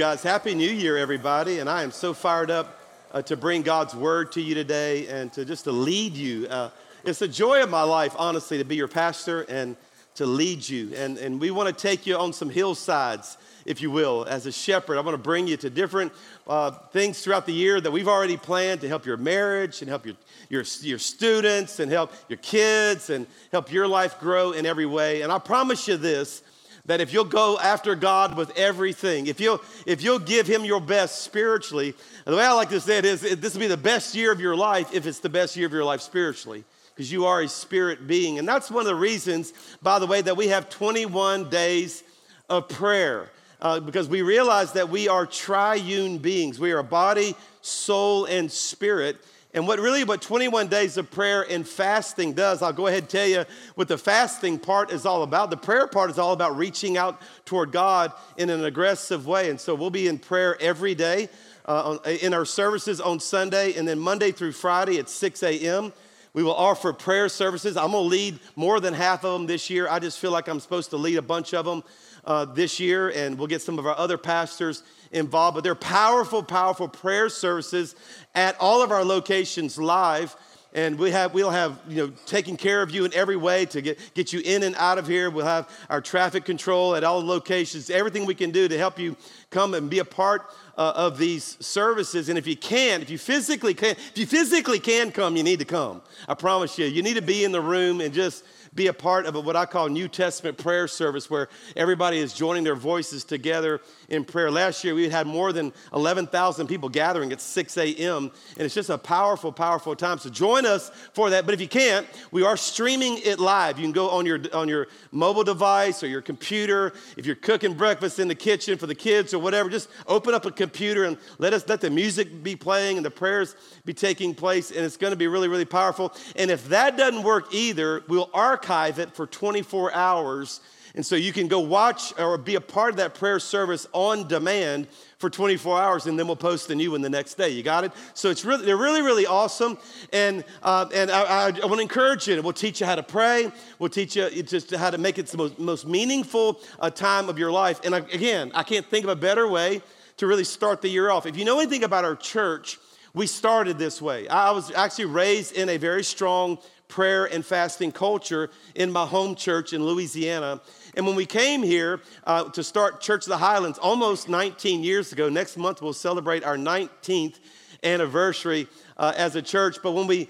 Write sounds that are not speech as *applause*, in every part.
guys. Happy New Year, everybody. And I am so fired up uh, to bring God's word to you today and to just to lead you. Uh, it's the joy of my life, honestly, to be your pastor and to lead you. And, and we want to take you on some hillsides, if you will, as a shepherd. I want to bring you to different uh, things throughout the year that we've already planned to help your marriage and help your, your, your students and help your kids and help your life grow in every way. And I promise you this that if you'll go after God with everything, if you'll, if you'll give Him your best spiritually, the way I like to say it is this will be the best year of your life if it's the best year of your life spiritually, because you are a spirit being. And that's one of the reasons, by the way, that we have 21 days of prayer. Uh, because we realize that we are triune beings. We are body, soul, and spirit. And what really what 21 days of prayer and fasting does, I'll go ahead and tell you what the fasting part is all about. The prayer part is all about reaching out toward God in an aggressive way. And so we'll be in prayer every day uh, in our services on Sunday and then Monday through Friday at 6 a.m. We will offer prayer services. I'm going to lead more than half of them this year. I just feel like I'm supposed to lead a bunch of them uh, this year, and we'll get some of our other pastors involved. But they're powerful, powerful prayer services at all of our locations live. And we have, we'll have, you know, taking care of you in every way to get, get you in and out of here. We'll have our traffic control at all locations, everything we can do to help you come and be a part uh, of these services. And if you can, if you physically can, if you physically can come, you need to come. I promise you, you need to be in the room and just be a part of what I call New Testament prayer service where everybody is joining their voices together in prayer. Last year, we had more than 11,000 people gathering at 6 a.m., and it's just a powerful, powerful time. So join us for that. But if you can't, we are streaming it live. You can go on your, on your mobile device or your computer. If you're cooking breakfast in the kitchen for the kids or whatever, just open up a computer and let us let the music be playing and the prayers be taking place, and it's going to be really, really powerful. And if that doesn't work either, we'll archive it for 24 hours and so you can go watch or be a part of that prayer service on demand for 24 hours, and then we'll post the new one the next day. You got it? So it's really, they're really, really awesome. And, uh, and I, I, I want to encourage you. We'll teach you how to pray. We'll teach you just how to make it the most, most meaningful uh, time of your life. And I, again, I can't think of a better way to really start the year off. If you know anything about our church, we started this way. I was actually raised in a very strong prayer and fasting culture in my home church in Louisiana. And when we came here uh, to start Church of the Highlands almost 19 years ago, next month we'll celebrate our 19th anniversary uh, as a church. But when we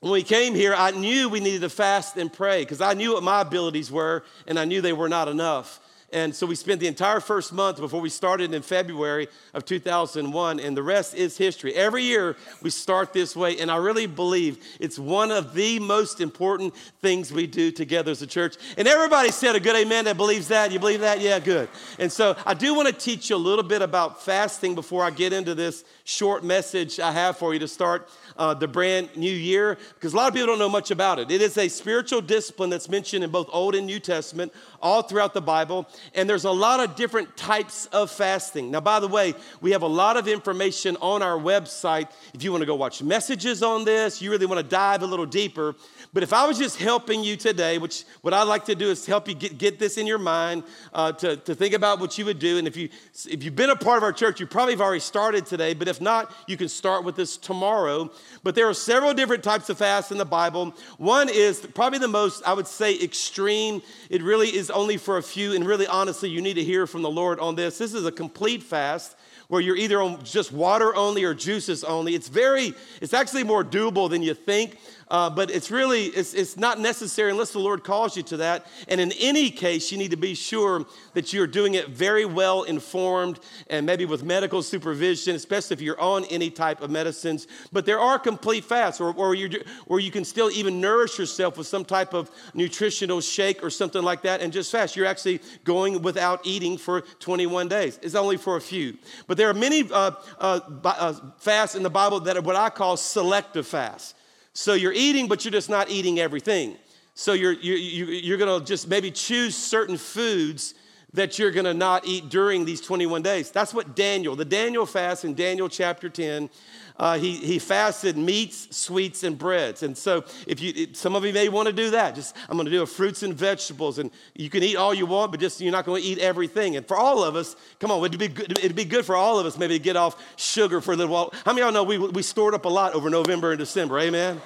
when we came here, I knew we needed to fast and pray because I knew what my abilities were and I knew they were not enough. And so we spent the entire first month before we started in February of 2001, and the rest is history. Every year we start this way, and I really believe it's one of the most important things we do together as a church. And everybody said a good amen that believes that. You believe that? Yeah, good. And so I do want to teach you a little bit about fasting before I get into this short message I have for you to start uh, the brand new year because a lot of people don't know much about it. It is a spiritual discipline that's mentioned in both Old and New Testament, all throughout the Bible. And there's a lot of different types of fasting. Now, by the way, we have a lot of information on our website. If you want to go watch messages on this, you really want to dive a little deeper. But if I was just helping you today, which what I'd like to do is help you get, get this in your mind uh, to, to think about what you would do. And if, you, if you've been a part of our church, you probably have already started today. But if not, you can start with this tomorrow. But there are several different types of fasts in the Bible. One is probably the most, I would say, extreme. It really is only for a few. And really, honestly, you need to hear from the Lord on this. This is a complete fast where you're either on just water only or juices only. It's very, it's actually more doable than you think. Uh, but it's really, it's, it's not necessary unless the Lord calls you to that. And in any case, you need to be sure that you're doing it very well informed and maybe with medical supervision, especially if you're on any type of medicines. But there are complete fasts where, where, you where you can still even nourish yourself with some type of nutritional shake or something like that and just fast. You're actually going without eating for 21 days. It's only for a few. But there are many uh, uh, uh fasts in the Bible that are what I call selective fasts. So you're eating, but you're just not eating everything. So you're, you're, you're going to just maybe choose certain foods that you're gonna not eat during these 21 days. That's what Daniel, the Daniel fast in Daniel chapter 10, uh, he, he fasted meats, sweets, and breads. And so, if you, some of you may want to do that, just I'm going to do a fruits and vegetables, and you can eat all you want, but just you're not going to eat everything. And for all of us, come on, it'd be good, it'd be good for all of us maybe to get off sugar for a little while. How many of y'all know we, we stored up a lot over November and December? Amen.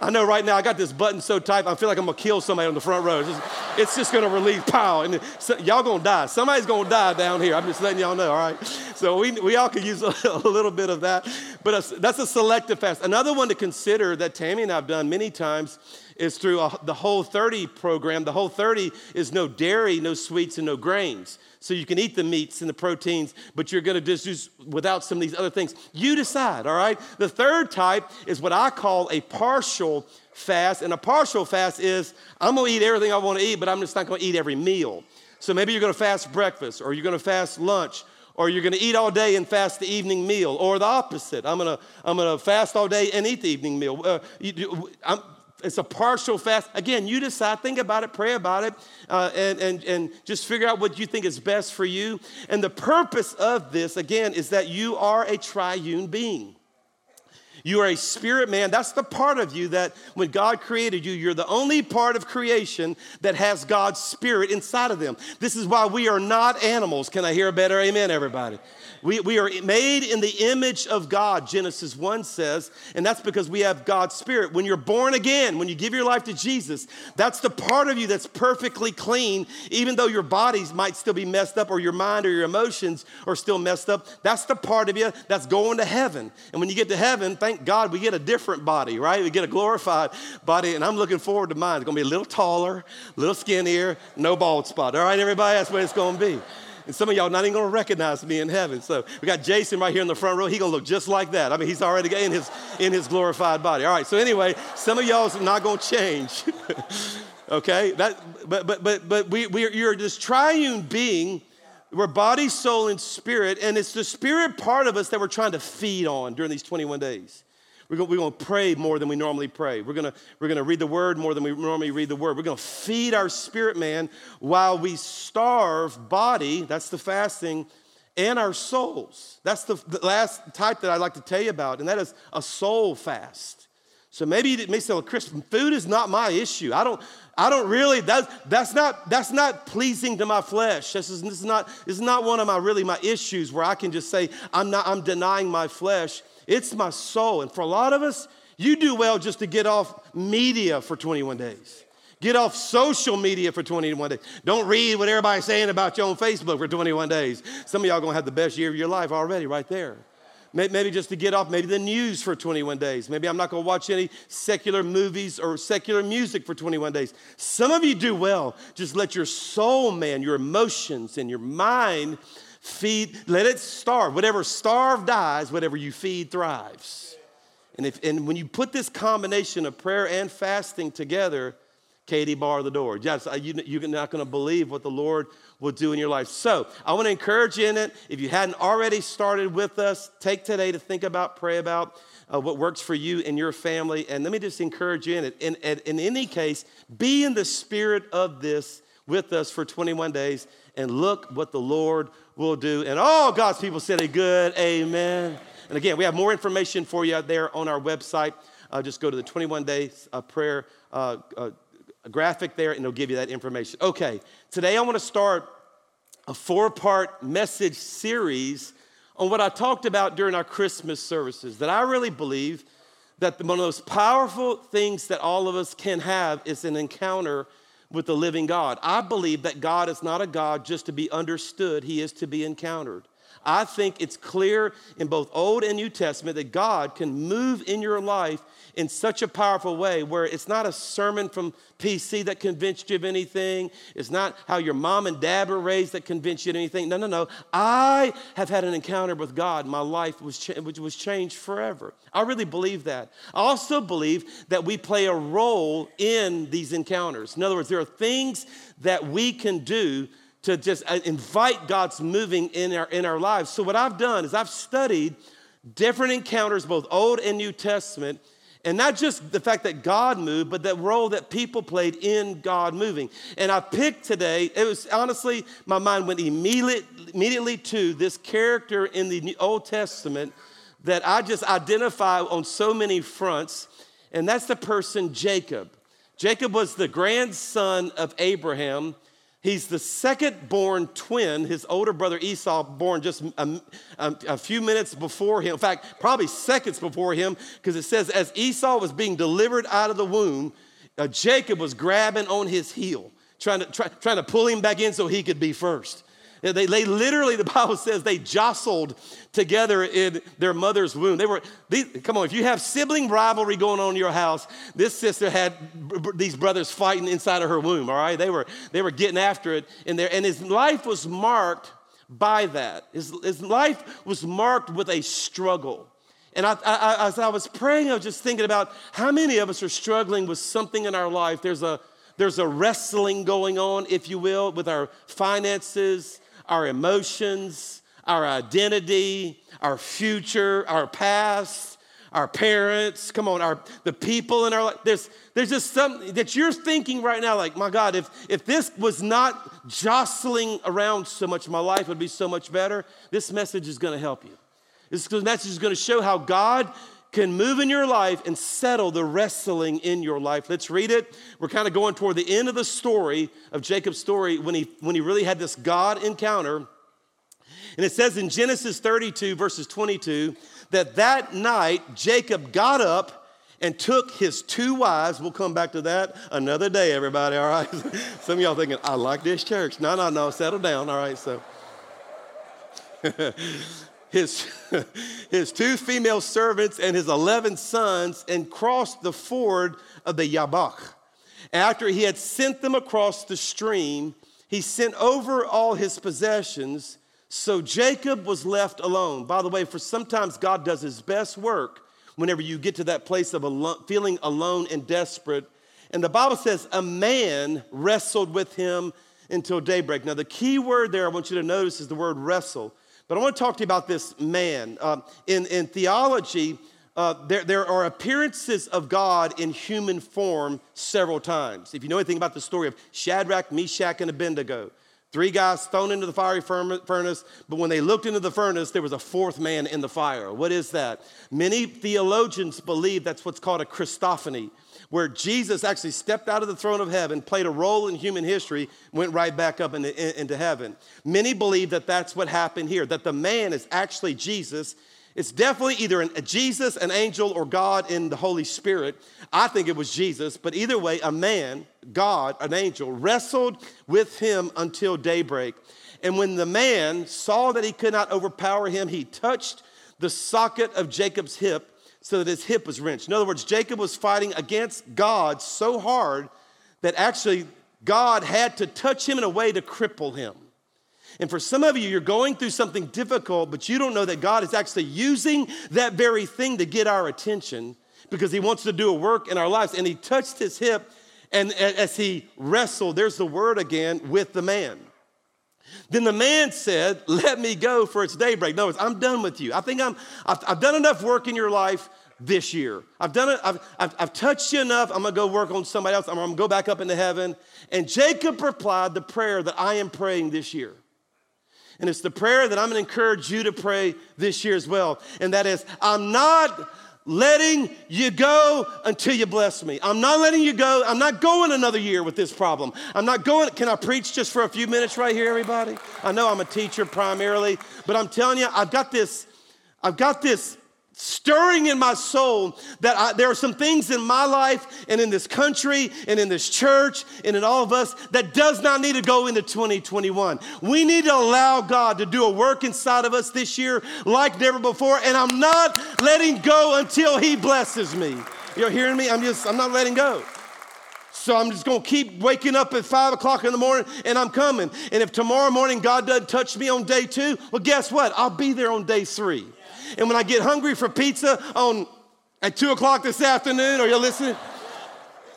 I know right now I got this button so tight, I feel like I'm gonna kill somebody on the front row. It's just, it's just gonna release power, and so, y'all gonna die. Somebody's gonna die down here. I'm just letting y'all know, all right? So we, we all could use *laughs* a, a little bit of that, but a, that's a selective fast. Another one to consider that Tammy and I've done many times is through a, the Whole 30 program. The Whole 30 is no dairy, no sweets, and no grains. So you can eat the meats and the proteins, but you're gonna just do without some of these other things. You decide, all right? The third type is what I call a partial fast. And a partial fast is I'm gonna eat everything I wanna eat, but I'm just not gonna eat every meal. So maybe you're gonna fast breakfast, or you're gonna fast lunch, or you're gonna eat all day and fast the evening meal, or the opposite. I'm gonna, I'm gonna fast all day and eat the evening meal. Uh, you, it's a partial fast. Again, you decide, think about it, pray about it, uh, and, and, and just figure out what you think is best for you. And the purpose of this, again, is that you are a triune being. You are a spirit man. That's the part of you that when God created you, you're the only part of creation that has God's spirit inside of them. This is why we are not animals. Can I hear a better amen, everybody? We, we are made in the image of God, Genesis 1 says, and that's because we have God's Spirit. When you're born again, when you give your life to Jesus, that's the part of you that's perfectly clean, even though your bodies might still be messed up or your mind or your emotions are still messed up. That's the part of you that's going to heaven. And when you get to heaven, thank God we get a different body, right? We get a glorified body, and I'm looking forward to mine. It's gonna be a little taller, a little skinnier, no bald spot. All right, everybody? That's what it's gonna be. And some of y'all not even gonna recognize me in heaven. So we got Jason right here in the front row. He gonna look just like that. I mean, he's already in his in his glorified body. All right. So anyway, some of y'all's not gonna change. *laughs* okay. That. But but but but we we you're this triune being. We're body, soul, and spirit, and it's the spirit part of us that we're trying to feed on during these 21 days. We're going, we're going to pray more than we normally pray. We're going, to, we're going to read the word more than we normally read the word. We're going to feed our spirit man while we starve body, that's the fasting, and our souls. That's the, the last type that I'd like to tell you about, and that is a soul fast. So maybe it may say, well, Chris, food is not my issue. I don't, I don't really, that's, that's, not, that's not pleasing to my flesh. This is, this, is not, this is not one of my really my issues where I can just say, I'm, not, I'm denying my flesh. It's my soul. And for a lot of us, you do well just to get off media for 21 days. Get off social media for 21 days. Don't read what everybody's saying about you on Facebook for 21 days. Some of y'all gonna have the best year of your life already right there. Maybe just to get off maybe the news for 21 days. Maybe I'm not gonna watch any secular movies or secular music for 21 days. Some of you do well. Just let your soul, man, your emotions and your mind Feed, let it starve. Whatever starve dies, whatever you feed thrives. And, if, and when you put this combination of prayer and fasting together, Katie, bar the door. Yes, you, you're not going to believe what the Lord will do in your life. So I want to encourage you in it. If you hadn't already started with us, take today to think about, pray about uh, what works for you and your family. And let me just encourage you in it. In, in, in any case, be in the spirit of this with us for 21 days and look what the Lord will do. And all God's people said a good amen. And again, we have more information for you there on our website. Uh, just go to the 21 days uh, prayer uh, graphic there, and it'll give you that information. Okay, today I want to start a four part message series on what I talked about during our Christmas services that I really believe that one of the most powerful things that all of us can have is an encounter with the living God. I believe that God is not a God just to be understood, He is to be encountered. I think it's clear in both Old and New Testament that God can move in your life in such a powerful way where it's not a sermon from PC that convinced you of anything. It's not how your mom and dad were raised that convinced you of anything. No, no, no. I have had an encounter with God. My life was, cha- was changed forever. I really believe that. I also believe that we play a role in these encounters. In other words, there are things that we can do to just uh, invite God's moving in our, in our lives. So, what I've done is I've studied different encounters, both Old and New Testament, And not just the fact that God moved, but the role that people played in God moving. And I picked today, it was honestly, my mind went immediately, immediately to this character in the Old Testament that I just identify on so many fronts, and that's the person Jacob. Jacob was the grandson of Abraham. He's the second born twin, his older brother Esau, born just a, a, a few minutes before him. In fact, probably seconds before him, because it says, as Esau was being delivered out of the womb, uh, Jacob was grabbing on his heel, trying to, try, trying to pull him back in so he could be first. They, they literally, the *laughs* Bible says, they jostled together in their mother's womb. They were, these, come on, if you have sibling rivalry going on in your house, this sister had b- these brothers fighting inside of her womb, all right? They were, they were getting after it in there. And his life was marked by that. His, his life was marked with a struggle. And I, I, as I was praying, I was just thinking about how many of us are struggling with something in our life. There's a, there's a wrestling going on, if you will, with our finances, our emotions, our identity, our future, our past, our parents, come on, our the people in our life. There's there's just something that you're thinking right now, like, my God, if if this was not jostling around so much, my life would be so much better. This message is gonna help you. This message is gonna show how God can move in your life and settle the wrestling in your life. Let's read it. We're kind of going toward the end of the story of Jacob's story when he, when he really had this God encounter. And it says in Genesis 32, verses 22, that that night Jacob got up and took his two wives. We'll come back to that another day, everybody, all right? *laughs* Some of y'all thinking, I like this church. No, no, no, settle down, all right? So. *laughs* his, *laughs* his two female servants and his 11 sons and crossed the ford of the Yabach. After he had sent them across the stream, he sent over all his possessions. So Jacob was left alone. By the way, for sometimes God does his best work whenever you get to that place of alone, feeling alone and desperate. And the Bible says a man wrestled with him until daybreak. Now, the key word there I want you to notice is the word wrestle. But I want to talk to you about this man. Uh, in, in theology, uh, there, there are appearances of God in human form several times. If you know anything about the story of Shadrach, Meshach, and Abednego, three guys thrown into the fiery furnace, but when they looked into the furnace, there was a fourth man in the fire. What is that? Many theologians believe that's what's called a Christophany where Jesus actually stepped out of the throne of heaven, played a role in human history, went right back up into, into heaven. Many believe that that's what happened here, that the man is actually Jesus. It's definitely either an, a Jesus, an angel, or God in the Holy Spirit. I think it was Jesus, but either way, a man, God, an angel, wrestled with him until daybreak. And when the man saw that he could not overpower him, he touched the socket of Jacob's hip so that his hip was wrenched. In other words, Jacob was fighting against God so hard that actually God had to touch him in a way to cripple him. And for some of you, you're going through something difficult, but you don't know that God is actually using that very thing to get our attention because He wants to do a work in our lives. And He touched his hip, and as He wrestled, there's the word again, with the man. Then the man said, Let me go for it's daybreak. No, I'm done with you. I think I'm, I've, I've, done enough work in your life this year. I've done it, I've, I've, I've touched you enough. I'm gonna go work on somebody else. I'm gonna go back up into heaven. And Jacob replied the prayer that I am praying this year. And it's the prayer that I'm gonna encourage you to pray this year as well. And that is, I'm not letting you go until you bless me. I'm not letting you go. I'm not going another year with this problem. I'm not going. Can I preach just for a few minutes right here, everybody? I know I'm a teacher primarily, but I'm telling you, I've got this, I've got this stirring in my soul that I, there are some things in my life and in this country and in this church and in all of us that does not need to go into 2021. We need to allow God to do a work inside of us this year like never before, and I'm not letting go until He blesses me. You're hearing me? I'm just, I'm not letting go. So I'm just gonna keep waking up at five o'clock in the morning and I'm coming. And if tomorrow morning God doesn't touch me on day two, well, guess what? I'll be there on day three. And when I get hungry for pizza on at two o'clock this afternoon, are you listening?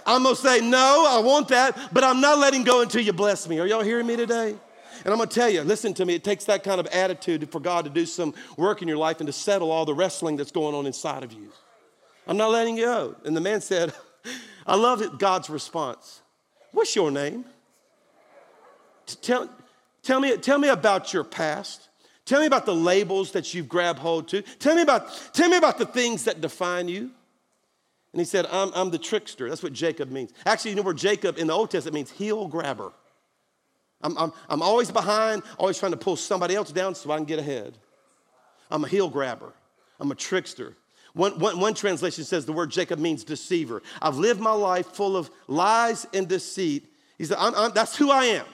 I'm gonna say, no, I want that, but I'm not letting go until you bless me. Are y'all hearing me today? And I'm gonna tell you, listen to me, it takes that kind of attitude for God to do some work in your life and to settle all the wrestling that's going on inside of you. I'm not letting you go. And the man said, I love it, God's response. What's your name? Tell, tell, me, tell me about your past. Tell me about the labels that you've grabbed hold to. Tell me about, tell me about the things that define you. And he said, I'm, I'm the trickster. That's what Jacob means. Actually, you know where Jacob in the Old Testament means heel grabber. I'm, I'm, I'm always behind, always trying to pull somebody else down so I can get ahead. I'm a heel grabber. I'm a trickster. One, one, one, translation says the word Jacob means deceiver. I've lived my life full of lies and deceit. He said, I'm, I'm, That's who I am.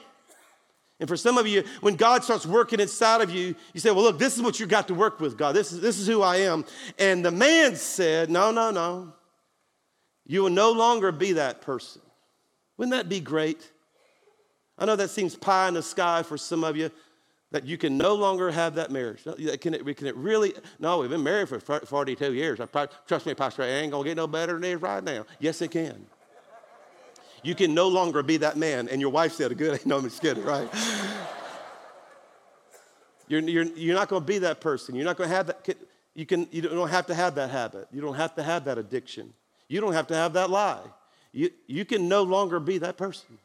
And for some of you, when God starts working inside of you, you say, Well, look, this is what you got to work with, God. This is, this is who I am. And the man said, No, no, no. You will no longer be that person. Wouldn't that be great? I know that seems pie in the sky for some of you, that you can no longer have that marriage. Can it, can it really? No, we've been married for 42 years. I, trust me, Pastor, it ain't going to get no better than it is right now. Yes, it can. You can no longer be that man. And your wife said, good, *laughs* no, I'm just kidding, right? you're, you're, you're not going to be that person. You're not going to have that. You, can, you don't have to have that habit. You don't have to have that addiction. You don't have to have that lie. You, you can no longer be that person.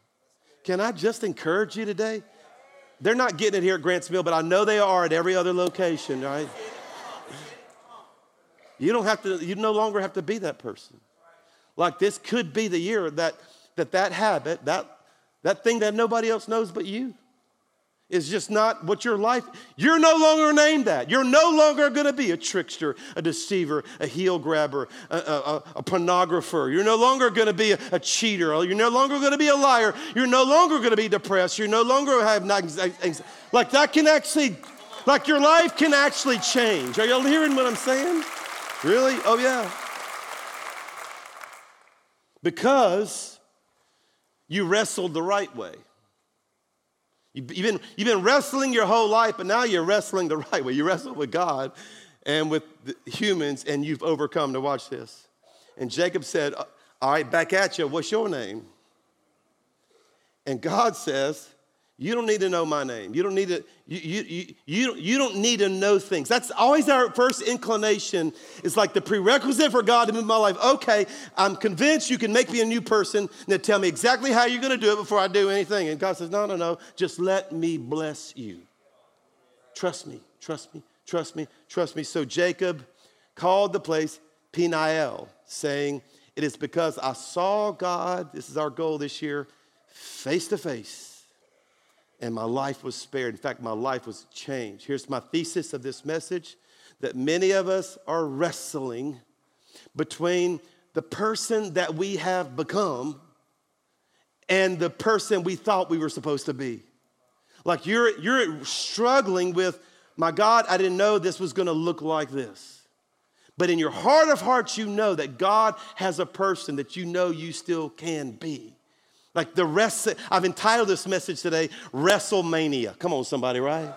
Can I just encourage you today? They're not getting it here at Grants Mill, but I know they are at every other location, right? You don't have to, you no longer have to be that person. Like this could be the year that that, that habit, that, that thing that nobody else knows but you, is just not what your life, you're no longer named that. You're no longer gonna be a trickster, a deceiver, a heel grabber, a, a, a pornographer. You're no longer gonna be a, a, cheater. You're no longer gonna be a liar. You're no longer gonna be depressed. You're no longer have. Like that can actually, like your life can actually change. Are y'all hearing what I'm saying? Really? Oh, yeah. Because you wrestled the right way. You've been, you've been wrestling your whole life, but now you're wrestling the *laughs* right way. You wrestle with God and with humans, and you've overcome. To watch this. And Jacob said, uh, All right, back at you. What's your name? And God says, you don't need to know my name. You don't need to, you, you, you, you, you don't need to know things. That's always our first inclination. It's like the prerequisite for God to move my life. Okay, I'm convinced you can make me a new person. Now tell me exactly how you're going to do it before I do anything. And God says, no, no, no. Just let me bless you. Trust me, trust me, trust me, trust me. So Jacob called the place Peniel, saying, It is because I saw God, this is our goal this year, face to face and my life was spared. In fact, my life was changed. Here's my thesis of this message that many of us are wrestling between the person that we have become and the person we thought we were supposed to be. Like you're, you're struggling with, my God, I didn't know this was gonna look like this. But in your heart of hearts, you know that God has a person that you know you still can be. Like the rest, I've entitled this message today, WrestleMania. Come on, somebody, right?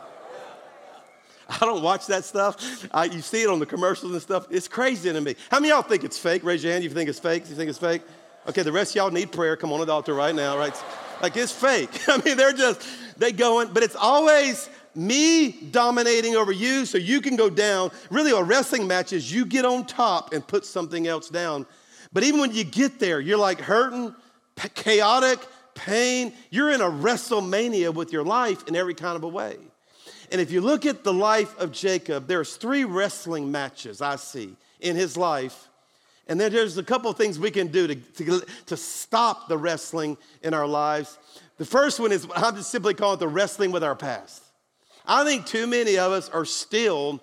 I don't watch that stuff. I, you see it on the commercials and stuff. It's crazy to me. How many y'all think it's fake? Raise your hand. If you think it's fake? You think it's fake? Okay, the rest of y'all need prayer. Come on to the altar right now, right? Like it's fake. *laughs* I mean, they're just, they going, but it's always me dominating over you so you can go down. Really, a wrestling match is you get on top and put something else down. But even when you get there, you're like hurting chaotic, pain. You're in a WrestleMania with your life in every kind of a way. And if you look at the life of Jacob, there's three wrestling matches I see in his life. And then there's a couple of things we can do to, to, to stop the wrestling in our lives. The first one is I'm just simply calling it the wrestling with our past. I think too many of us are still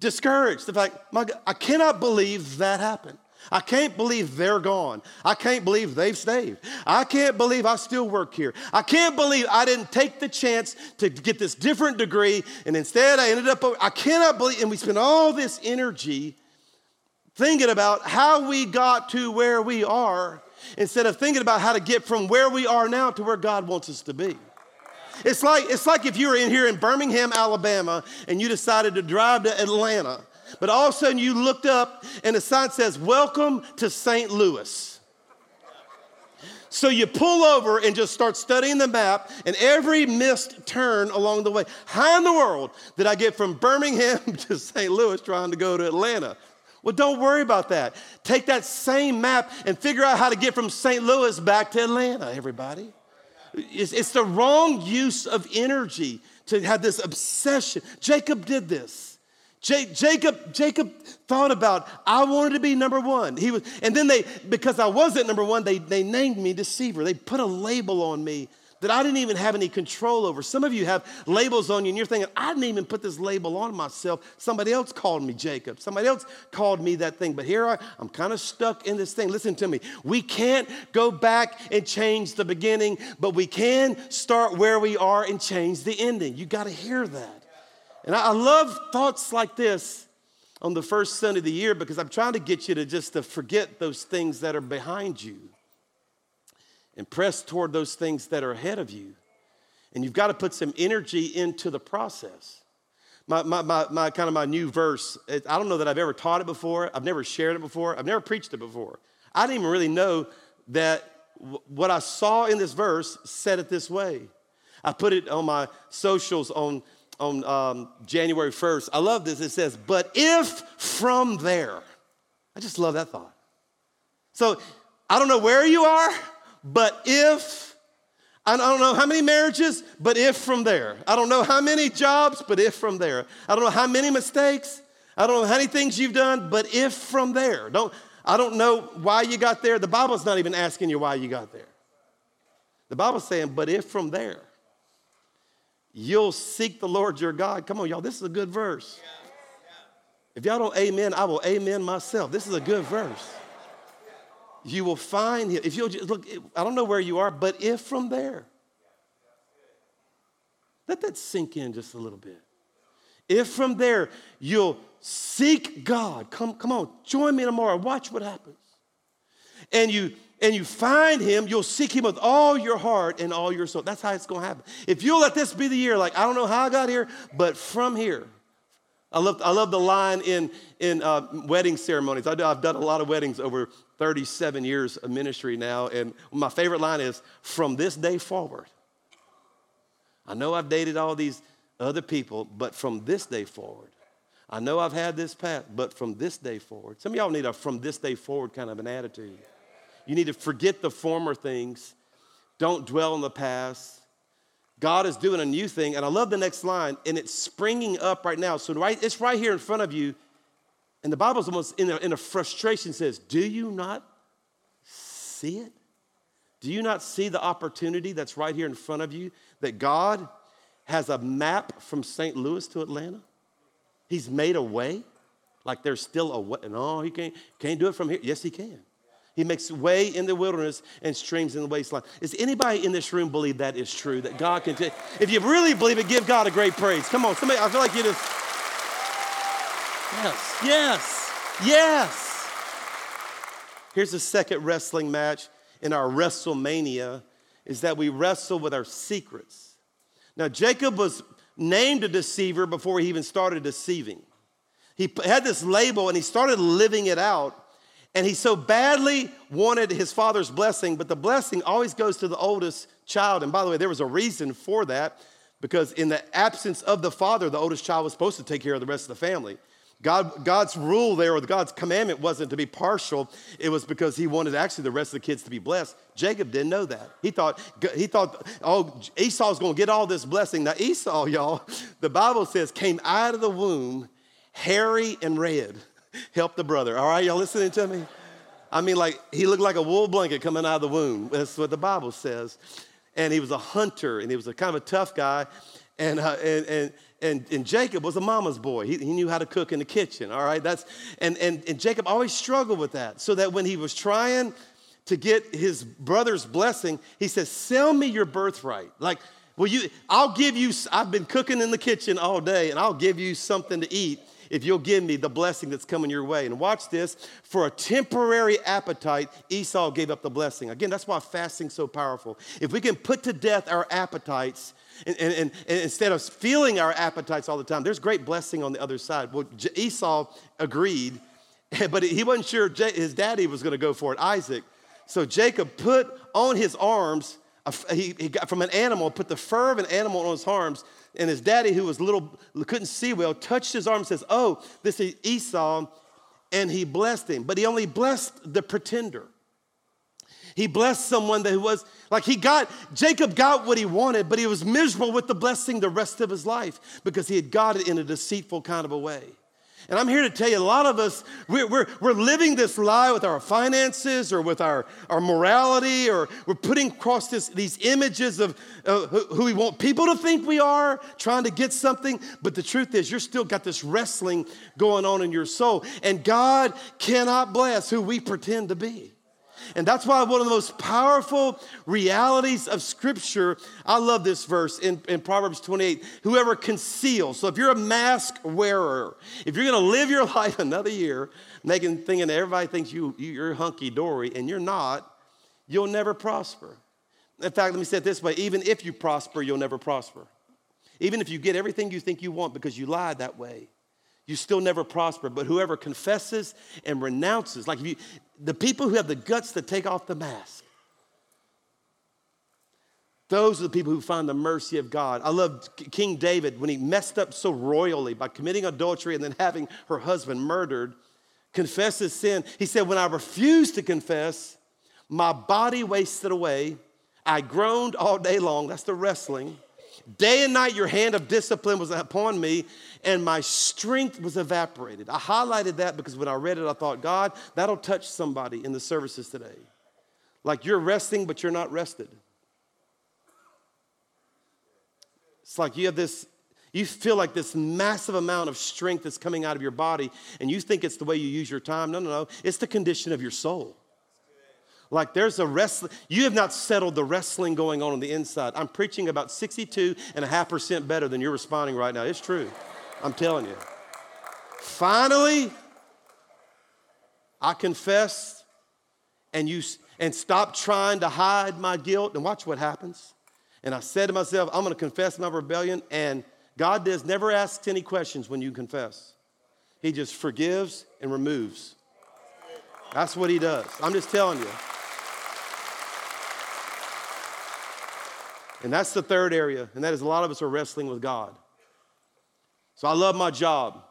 discouraged. The fact, my God, I cannot believe that happened. I can't believe they're gone. I can't believe they've stayed. I can't believe I still work here. I can't believe I didn't take the chance to get this different degree and instead I ended up, I cannot believe, and we spend all this energy thinking about how we got to where we are instead of thinking about how to get from where we are now to where God wants us to be. It's like, it's like if you were in here in Birmingham, Alabama, and you decided to drive to Atlanta but all of a sudden you looked up and the sign says, Welcome to St. Louis. So you pull over and just start studying the map and every missed turn along the way. How in the world did I get from Birmingham *laughs* to St. Louis trying to go to Atlanta? Well, don't worry about that. Take that same map and figure out how to get from St. Louis back to Atlanta, everybody. It's, it's the wrong use of energy to have this obsession. Jacob did this. Jacob, Jacob thought about, I wanted to be number one. He was, and then they, because I wasn't number one, they, they named me deceiver. They put a label on me that I didn't even have any control over. Some of you have labels on you and you're thinking, I didn't even put this label on myself. Somebody else called me Jacob. Somebody else called me that thing. But here I, I'm kind of stuck in this thing. Listen to me. We can't go back and change the beginning, but we can start where we are and change the ending. You got to hear that. And I love thoughts like this on the first Sunday of the year because I'm trying to get you to just to forget those things that are behind you and press toward those things that are ahead of you. And you've got to put some energy into the process. My, my, my, my, kind of my new verse, I don't know that I've ever taught it before. I've never shared it before. I've never preached it before. I didn't even really know that what I saw in this verse said it this way. I put it on my socials on, on um, January 1st. I love this. It says, but if from there, I just love that thought. So I don't know where you are. But if, I don't know how many marriages, but if from there. I don't know how many jobs, but if from there. I don't know how many mistakes. I don't know how many things you've done, but if from there. Don't, I don't know why you got there. The Bible's not even asking you why you got there. The Bible's saying, but if from there, you'll seek the Lord your God. Come on, y'all, this is a good verse. If y'all don't amen, I will amen myself. This is a good verse you will find him. If you'll just look, I don't know where you are, but if from there, let that sink in just a little bit. If from there you'll seek God, come, come on, join me tomorrow, watch what happens. And you and you find him, you'll seek him with all your heart and all your soul. That's how it's gonna happen. If you'll let this be the year, like I don't know how I got here, but from here, I love, I love the line in, in uh, wedding ceremonies. I do, I've done a lot of weddings over 37 years of ministry now, and my favorite line is from this day forward. I know I've dated all these other people, but from this day forward, I know I've had this path, but from this day forward, some of y'all need a from this day forward kind of an attitude. You need to forget the former things, don't dwell on the past. God is doing a new thing. And I love the next line, and it's springing up right now. So right, it's right here in front of you. And the Bible's almost in a, in a frustration says, Do you not see it? Do you not see the opportunity that's right here in front of you? That God has a map from St. Louis to Atlanta? He's made a way. Like there's still a way. No, oh, he can't, can't do it from here. Yes, he can. He makes way in the wilderness and streams in the wasteland. Does anybody in this room believe that is true? That God can take, if you really believe it, give God a great praise. Come on, somebody, I feel like you just, yes, yes, yes. Here's the second wrestling match in our WrestleMania is that we wrestle with our secrets. Now, Jacob was named a deceiver before he even started deceiving. He had this label and he started living it out and he so badly wanted his father's blessing, but the blessing always goes to the oldest child. And by the way, there was a reason for that because in the absence of the father, the oldest child was supposed to take care of the rest of the family. God, God's rule there, or God's commandment wasn't to be partial. It was because he wanted actually the rest of the kids to be blessed. Jacob didn't know that. He thought, he thought, oh, Esau's gonna get all this blessing. Now, Esau, *laughs* y'all, the Bible says, came out of the womb hairy and red. *laughs* Help the brother. All right, y'all listening to me? I mean, like, he looked like a wool blanket coming out of the womb. That's what the Bible says. And he was a hunter, and he was a kind of a tough guy. And, uh, and, and, and, and, Jacob was a mama's boy. He, he knew how to cook in the kitchen, all right? That's, and, and, and Jacob always struggled with that. So that when he was trying to get his brother's blessing, he says, Sell me your birthright. Like, will you, I'll give you, I've been cooking in the kitchen all day, and I'll give you something to eat if you'll give me the blessing that's coming your way. And watch this for a temporary appetite, Esau gave up the blessing. Again, that's why fasting's so powerful. If we can put to death our appetites, and, and, and, instead of feeling our appetites all the time, there's great blessing on the other side. Well, Esau agreed, *laughs* but he wasn't sure his daddy was going to go for it, Isaac. So Jacob put on his arms, he, he got from an animal, put the fur of an animal on his arms, and his daddy, who was little, couldn't see well, touched his arm and says, Oh, this is Esau. and he blessed him, but he only blessed the pretender. He blessed someone that was like he got, Jacob got what he wanted, but he was miserable with the blessing the rest of his life because he had got it in a deceitful kind of a way. And I'm here to tell you, a lot of us, we're, we're, we're living this lie with our finances or with our, our morality, or we're putting across this, these images of uh, who, who we want people to think we are, trying to get something. But the truth is, you're still got this wrestling going on in your soul. And God cannot bless who we pretend to be. And that's why one of the most powerful realities of Scripture, I love this verse in, in Proverbs 28 whoever conceals. So if you're a mask wearer, if you're gonna live your *laughs* life another year, making thinking everybody thinks you, you're hunky dory and you're not, you'll never prosper. In fact, let me say it this way even if you prosper, you'll never prosper. Even if you get everything you think you want because you lied that way, you still never prosper. But whoever confesses and renounces, like you, the people who have the guts to take off the mask, those are the people who find the mercy of God. I love King David when he messed up so royally by committing adultery and then having her husband murdered, confess his sin. He said, When I refused to confess, my body wasted away. I groaned all day long. That's the wrestling. Day and night, your hand of discipline was upon me, and my strength was evaporated. I highlighted that because when I read it, I thought, God, that'll touch somebody in the services today. Like you're resting, but you're not rested. It's like you have this, you feel like this massive amount of strength that's coming out of your body, and you think it's the way you use your time. No, no, no. It's the condition of your soul. Like there's a wrestling, you have not settled the wrestling going on on the inside. I'm preaching about 62 and a half percent better than you're responding right now. It's true. I'm telling you. Finally, I confess and you and stop trying to hide my guilt and watch what happens. And I said to myself, I'm going to confess my rebellion and God does never asks any questions when you confess. He just forgives and removes. That's what he does. I'm just telling you. And that's the third area, and that is a lot of us are wrestling with God. So I love my job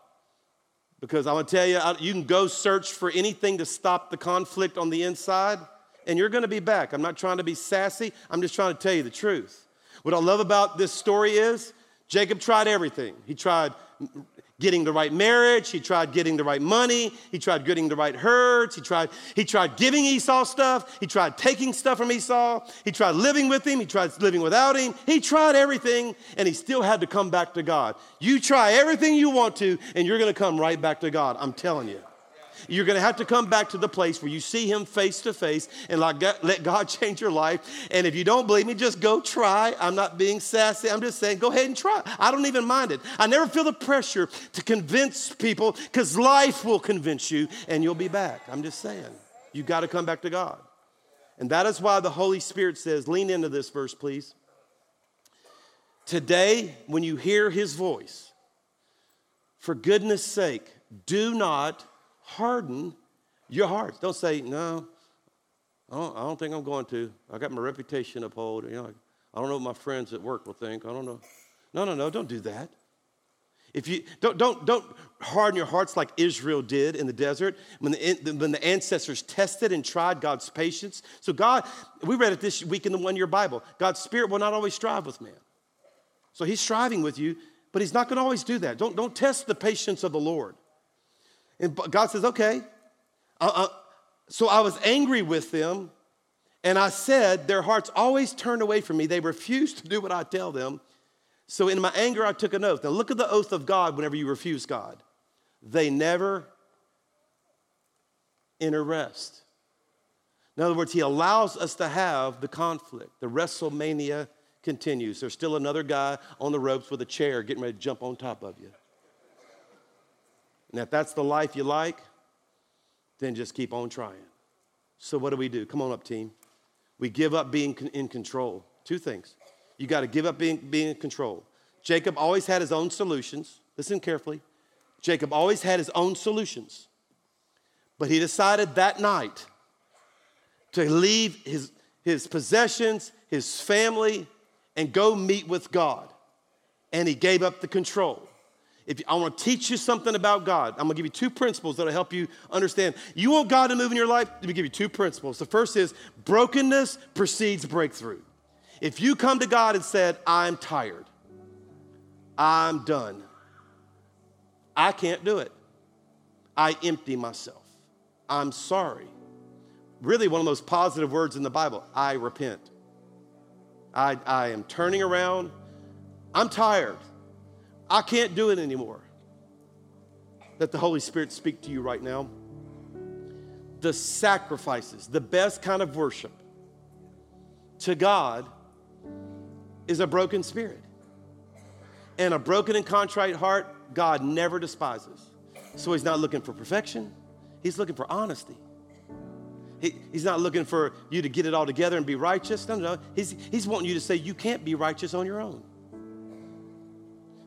because I'm gonna tell you, you can go search for anything to stop the conflict on the inside, and you're gonna be back. I'm not trying to be sassy, I'm just trying to tell you the truth. What I love about this story is Jacob tried everything. He tried getting the right marriage, he tried getting the right money, he tried getting the right herds, he tried, he tried giving Esau stuff, he tried taking stuff from Esau, he tried living with him, he tried living without him, he tried everything, and he still had to come back to God. You try everything you want to, and you're gonna come right back to God. I'm telling you. You're going to have to come back to the place where you see Him face to face and like let God *laughs* change your life. And if you don't believe me, just go try. I'm not being sassy. I'm just saying, go ahead and try. I don't even mind it. I never feel the pressure to convince people because life will convince you and you'll be back. I'm just saying, you've got to come back to God. And that is why the Holy Spirit says, lean into this verse, please. Today, when you hear His voice, for goodness sake, do not harden your hearts. Don't say, no, I don't, I don't think I'm going to. I got my reputation uphold. You know, I don't know what my friends at work will think. I don't know. No, no, no, don't do that. If you don't, don't, don't harden your hearts like Israel did in the desert when the, when the ancestors tested and tried God's patience. So, God, we read it this week in the one year Bible. God's spirit will not always strive with man. So, He's striving with you, but He's not going to always do that. Don't, don't test the patience of the Lord. And God says, okay. Uh, uh, so I was angry with them, and I said, Their hearts always turn away from me. They refuse to do what I tell them. So in my anger, I took an oath. Now look at the oath of God whenever you refuse God. They never enter rest. In other words, He allows us to have the conflict. The WrestleMania continues. There's still another guy on the ropes with a chair getting ready to jump on top of you. And if that's the life you like, then just keep on trying. So, what do we do? Come on up, team. We give up being in control. Two things. You got to give up being, being in control. Jacob always had his own solutions. Listen carefully. Jacob always had his own solutions. But he decided that night to leave his, his possessions, his family, and go meet with God. And he gave up the control. If I want to teach you something about God, I'm going to give you two principles that'll help you understand. You want God to move in your life? Let me give you two principles. The first is brokenness precedes breakthrough. If you come to God and said, I'm tired, I'm done, I can't do it, I empty myself, I'm sorry. Really, one of those positive words in the Bible I repent. I, I am turning around. I'm tired. I can't do it anymore. Let the Holy Spirit speak to you right now. The sacrifices, the best kind of worship to God is a broken spirit. And a broken and contrite heart, God never despises. So He's not looking for perfection, He's looking for honesty. He, he's not looking for you to get it all together and be righteous. No, no, no. He's, he's wanting you to say you can't be righteous on your own.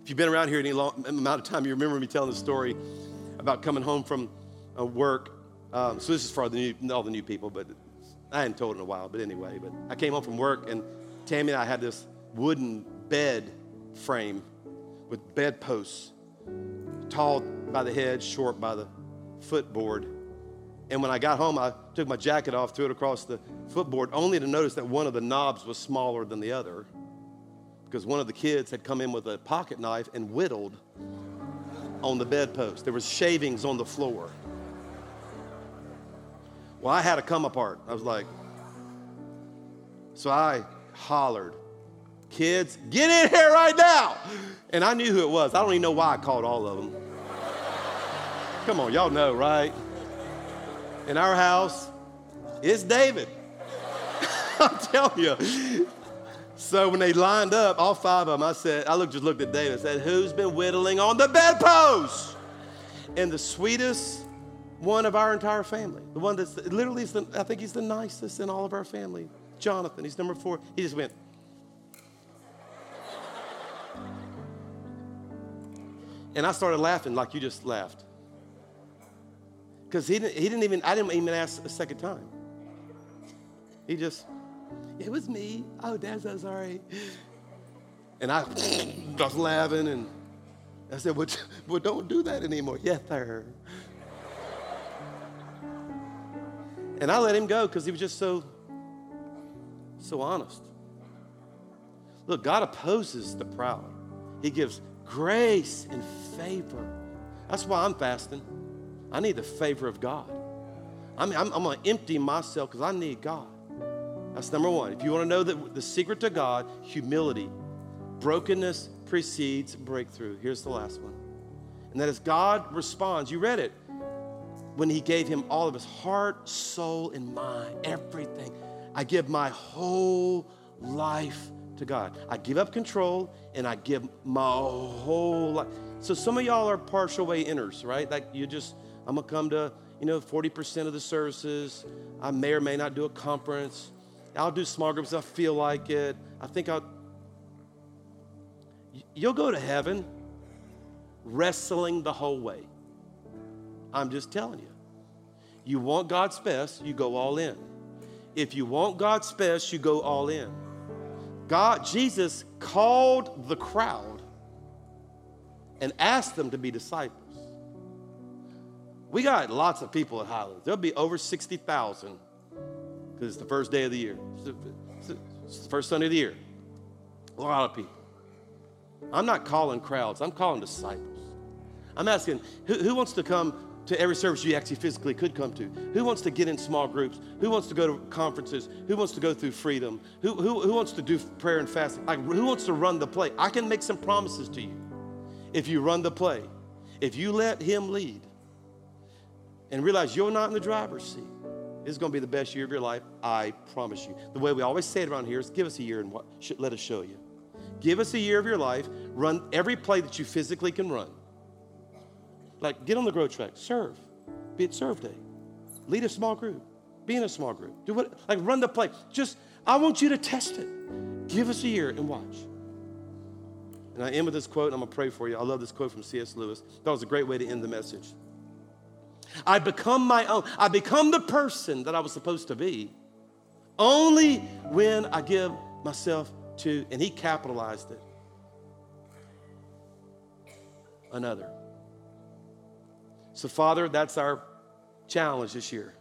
If you've been around here any long amount of time, you remember me telling the story about coming home from uh, work. Um, so this is for the new, all the new people, but I hadn't told in a while. But anyway, but I came home from work and Tammy and I had this wooden bed frame with bed posts, tall by the head, short by the footboard. And when I got home, I took my jacket off, threw it across the footboard, only to notice that one of the knobs was smaller than the other because one of the kids had come in with a pocket knife and whittled on the bedpost. There was shavings on the floor. Well, I had to come apart. I was like, so I hollered, kids, get in here right now. And I knew who it was. I don't even know why I called all of them. Come on, y'all know, right? In our house, it's David. *laughs* I'm telling you, so when they lined up, all five of them, I said, I looked, just looked at David and said, Who's been whittling on the bedpost? And the sweetest one of our entire family, the one that's literally, is the, I think he's the nicest in all of our family, Jonathan, he's number four. He just went, And I started laughing like you just laughed. Because he didn't, he didn't even, I didn't even ask a second time. He just, it was me. Oh, Dad, so sorry. And I *sniffs* was laughing and I said, well, *laughs* well, don't do that anymore. Yes, sir. And I let him go because he was just so, so honest. Look, God opposes the proud. He gives grace and favor. That's why I'm fasting. I need the favor of God. I mean, I'm, I'm going to empty myself because I need God. That's number one. If you want to know the, the secret to God, humility. Brokenness precedes breakthrough. Here's the last one. And that is God responds. You read it. When he gave him all of his heart, soul, and mind, everything. I give my whole life to God. I give up control and I give my whole life. So some of y'all are partial way inners, right? Like you just, I'm gonna come to, you know, 40% of the services. I may or may not do a conference. I'll do small groups I feel like it. I think I'll. You'll go to heaven wrestling the whole way. I'm just telling you. You want God's best, you go all in. If you want God's best, you go all in. God, Jesus called the crowd and asked them to be disciples. We got lots of people at Highlands. There'll be over 60,000 because it's the first day of the year. It's the first Sunday of the year. A lot of people. I'm not calling crowds, I'm calling disciples. I'm asking who, who wants to come to every service you actually physically could come to? Who wants to get in small groups? Who wants to go to conferences? Who wants to go through freedom? Who, who, who wants to do prayer and fasting? Like, who wants to run the play? I can make some promises to you if you run the play. If you let Him lead and realize you're not in the driver's seat, this is going to be the best year of your life. I promise you. The way we always say it around here is give us a year and what, let us show you. Give us a year of your life. Run every play that you physically can run. Like get on the growth track, serve, be it serve day, lead a small group, be in a small group. Do what like run the play. Just I want you to test it. Give us a year and watch. And I end with this quote, and I'm gonna pray for you. I love this quote from C.S. Lewis. That was a great way to end the message. I become my own. I become the person that I was supposed to be only when I give myself to, and he capitalized it, another. So, Father, that's our challenge this year.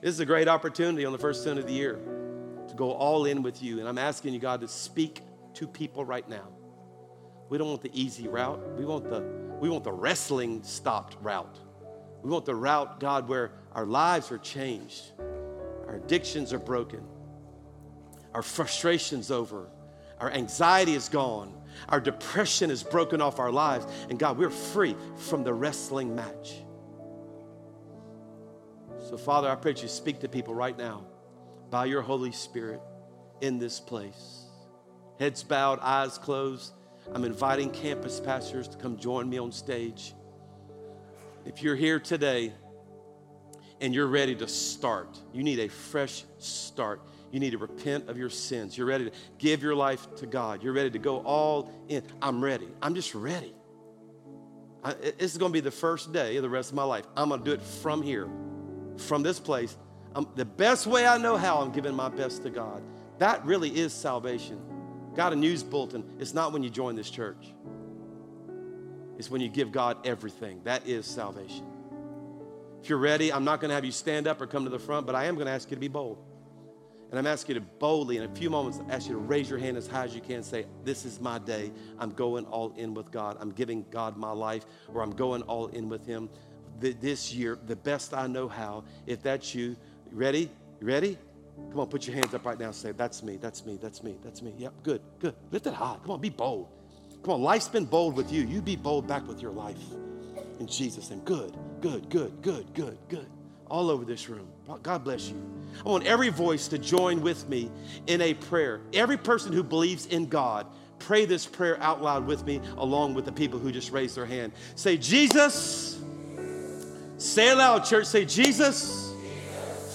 This is a great opportunity on the first Sunday of the year to go all in with you. And I'm asking you, God, to speak to people right now. We don't want the easy route. We want the, we want the wrestling stopped route. We want the route, God, where our lives are changed, our addictions are broken, our frustration's over, our anxiety is gone, our depression is broken off our lives, and God, we're free from the wrestling match. So, Father, I pray that you speak to people right now by your Holy Spirit in this place. Heads bowed, eyes closed. I'm inviting campus pastors to come join me on stage. If you're here today and you're ready to start, you need a fresh start. You need to repent of your sins. You're ready to give your life to God. You're ready to go all in. I'm ready. I'm just ready. I, this is going to be the first day of the rest of my life. I'm going to do it from here, from this place. I'm, the best way I know how, I'm giving my best to God. That really is salvation. Got a news bulletin. It's not when you join this church, it's when you give God everything. That is salvation. If you're ready, I'm not going to have you stand up or come to the front, but I am going to ask you to be bold. And I'm asking you to boldly, in a few moments, ask you to raise your hand as high as you can. Say, This is my day. I'm going all in with God. I'm giving God my life, or I'm going all in with Him this year, the best I know how. If that's you, ready? You ready? Come on, put your hands up right now. And say, That's me, that's me, that's me, that's me. Yep, good, good. Lift it high. Come on, be bold. Come on, life's been bold with you. You be bold back with your life. In Jesus' name. Good, good, good, good, good, good. All over this room. God bless you. I want every voice to join with me in a prayer. Every person who believes in God, pray this prayer out loud with me, along with the people who just raised their hand. Say, Jesus. Say aloud, church. Say, Jesus,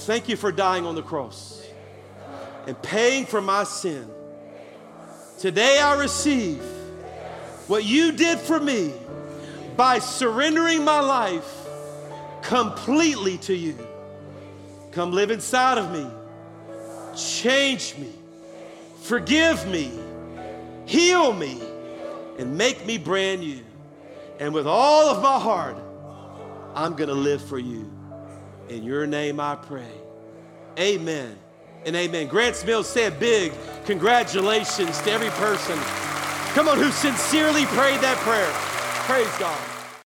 thank you for dying on the cross and paying for my sin. Today I receive what you did for me by surrendering my life completely to you. Come live inside of me, change me, forgive me, heal me, and make me brand new. And with all of my heart, I'm going to live for you. In your name I pray. Amen and amen. Grants Mills said big congratulations to every person. Come on, who sincerely prayed that prayer. Praise God.